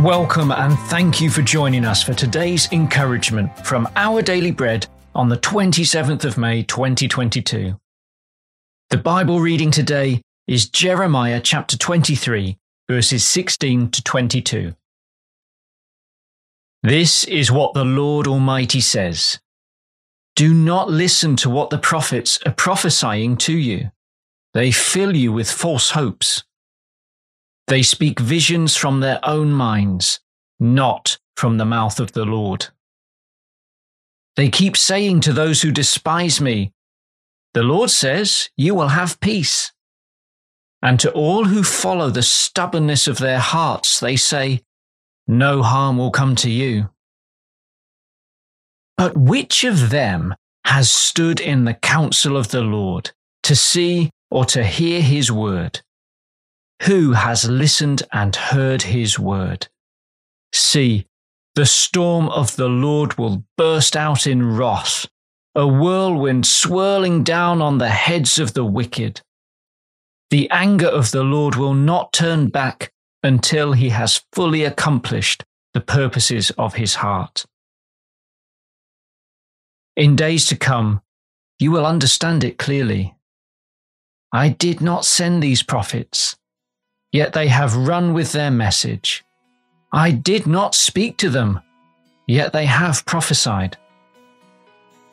Welcome and thank you for joining us for today's encouragement from Our Daily Bread on the 27th of May 2022. The Bible reading today is Jeremiah chapter 23, verses 16 to 22. This is what the Lord Almighty says. Do not listen to what the prophets are prophesying to you. They fill you with false hopes. They speak visions from their own minds, not from the mouth of the Lord. They keep saying to those who despise me, The Lord says, You will have peace. And to all who follow the stubbornness of their hearts, they say, No harm will come to you. But which of them has stood in the counsel of the Lord to see or to hear his word? Who has listened and heard his word? See, the storm of the Lord will burst out in wrath, a whirlwind swirling down on the heads of the wicked. The anger of the Lord will not turn back until he has fully accomplished the purposes of his heart. In days to come, you will understand it clearly. I did not send these prophets yet they have run with their message. I did not speak to them, yet they have prophesied.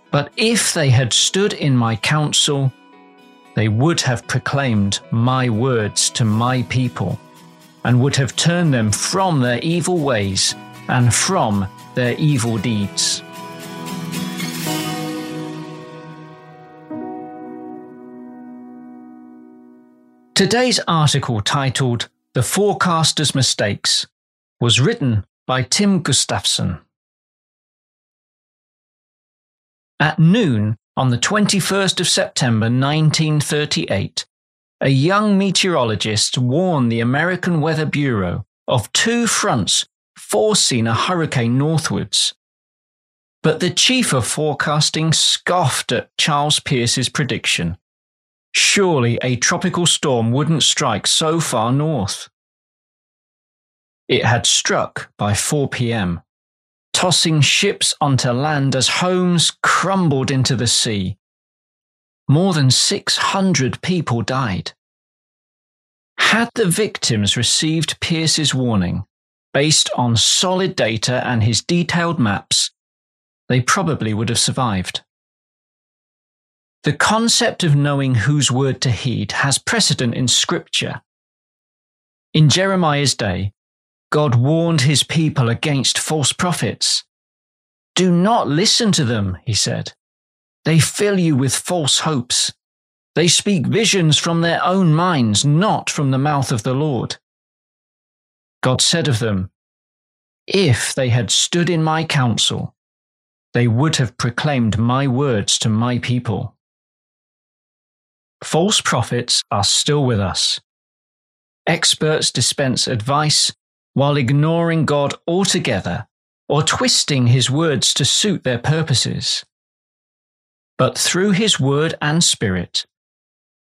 But if they had stood in my counsel, they would have proclaimed my words to my people, and would have turned them from their evil ways and from their evil deeds. Today's article titled The Forecaster's Mistakes was written by Tim Gustafson. At noon on the 21st of September 1938, a young meteorologist warned the American Weather Bureau of two fronts forcing a hurricane northwards. But the chief of forecasting scoffed at Charles Pierce's prediction Surely a tropical storm wouldn't strike so far north. It had struck by 4 p.m., tossing ships onto land as homes crumbled into the sea. More than 600 people died. Had the victims received Pierce's warning, based on solid data and his detailed maps, they probably would have survived. The concept of knowing whose word to heed has precedent in Scripture. In Jeremiah's day, God warned his people against false prophets. Do not listen to them, he said. They fill you with false hopes. They speak visions from their own minds, not from the mouth of the Lord. God said of them, If they had stood in my counsel, they would have proclaimed my words to my people. False prophets are still with us. Experts dispense advice while ignoring God altogether or twisting his words to suit their purposes. But through his word and spirit,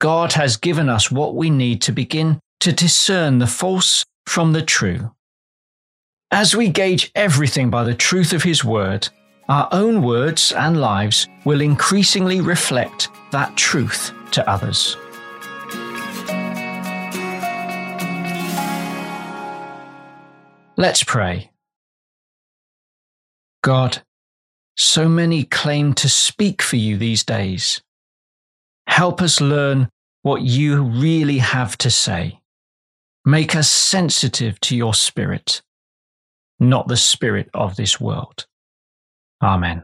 God has given us what we need to begin to discern the false from the true. As we gauge everything by the truth of his word, our own words and lives will increasingly reflect that truth to others. Let's pray. God, so many claim to speak for you these days. Help us learn what you really have to say. Make us sensitive to your spirit, not the spirit of this world. Amen.